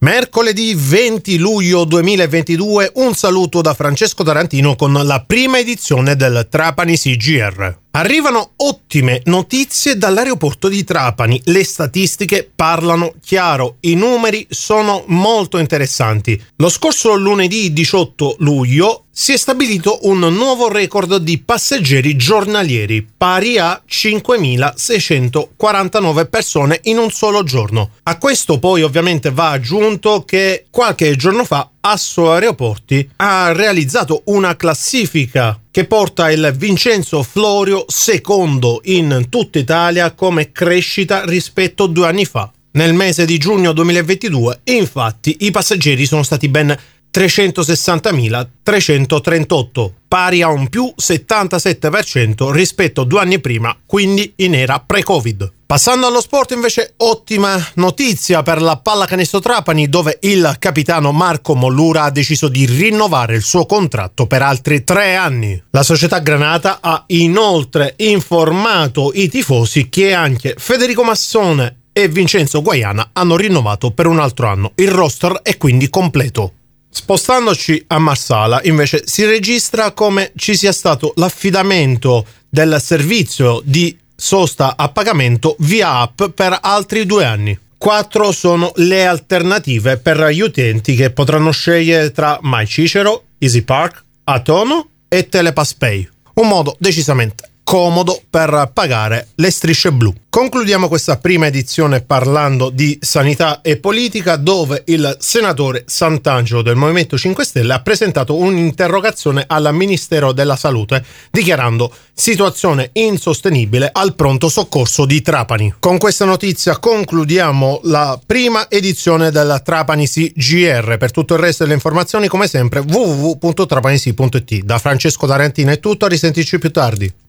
Mercoledì 20 luglio 2022 un saluto da Francesco Tarantino con la prima edizione del Trapani CGR. Arrivano ottime notizie dall'aeroporto di Trapani, le statistiche parlano chiaro, i numeri sono molto interessanti. Lo scorso lunedì 18 luglio si è stabilito un nuovo record di passeggeri giornalieri, pari a 5.649 persone in un solo giorno. A questo poi ovviamente va aggiunto che qualche giorno fa Asso Aeroporti ha realizzato una classifica che porta il Vincenzo Florio secondo in tutta Italia come crescita rispetto a due anni fa. Nel mese di giugno 2022, infatti, i passeggeri sono stati ben 360.338, pari a un più 77% rispetto a due anni prima, quindi in era pre-Covid. Passando allo sport invece ottima notizia per la pallacanestro Trapani dove il capitano Marco Mollura ha deciso di rinnovare il suo contratto per altri tre anni. La società Granata ha inoltre informato i tifosi che anche Federico Massone e Vincenzo Guaiana hanno rinnovato per un altro anno. Il roster è quindi completo. Spostandoci a Marsala, invece, si registra come ci sia stato l'affidamento del servizio di sosta a pagamento via app per altri due anni. Quattro sono le alternative per gli utenti che potranno scegliere tra MyCicero, EasyPark, Atono e Telepass Pay. Un modo decisamente comodo per pagare le strisce blu. Concludiamo questa prima edizione parlando di sanità e politica dove il senatore Sant'Angelo del Movimento 5 Stelle ha presentato un'interrogazione al Ministero della Salute dichiarando situazione insostenibile al pronto soccorso di Trapani. Con questa notizia concludiamo la prima edizione della Trapani CGR. Per tutto il resto delle informazioni come sempre www.trapanisi.it. Da Francesco Tarantino è tutto, a risentirci più tardi.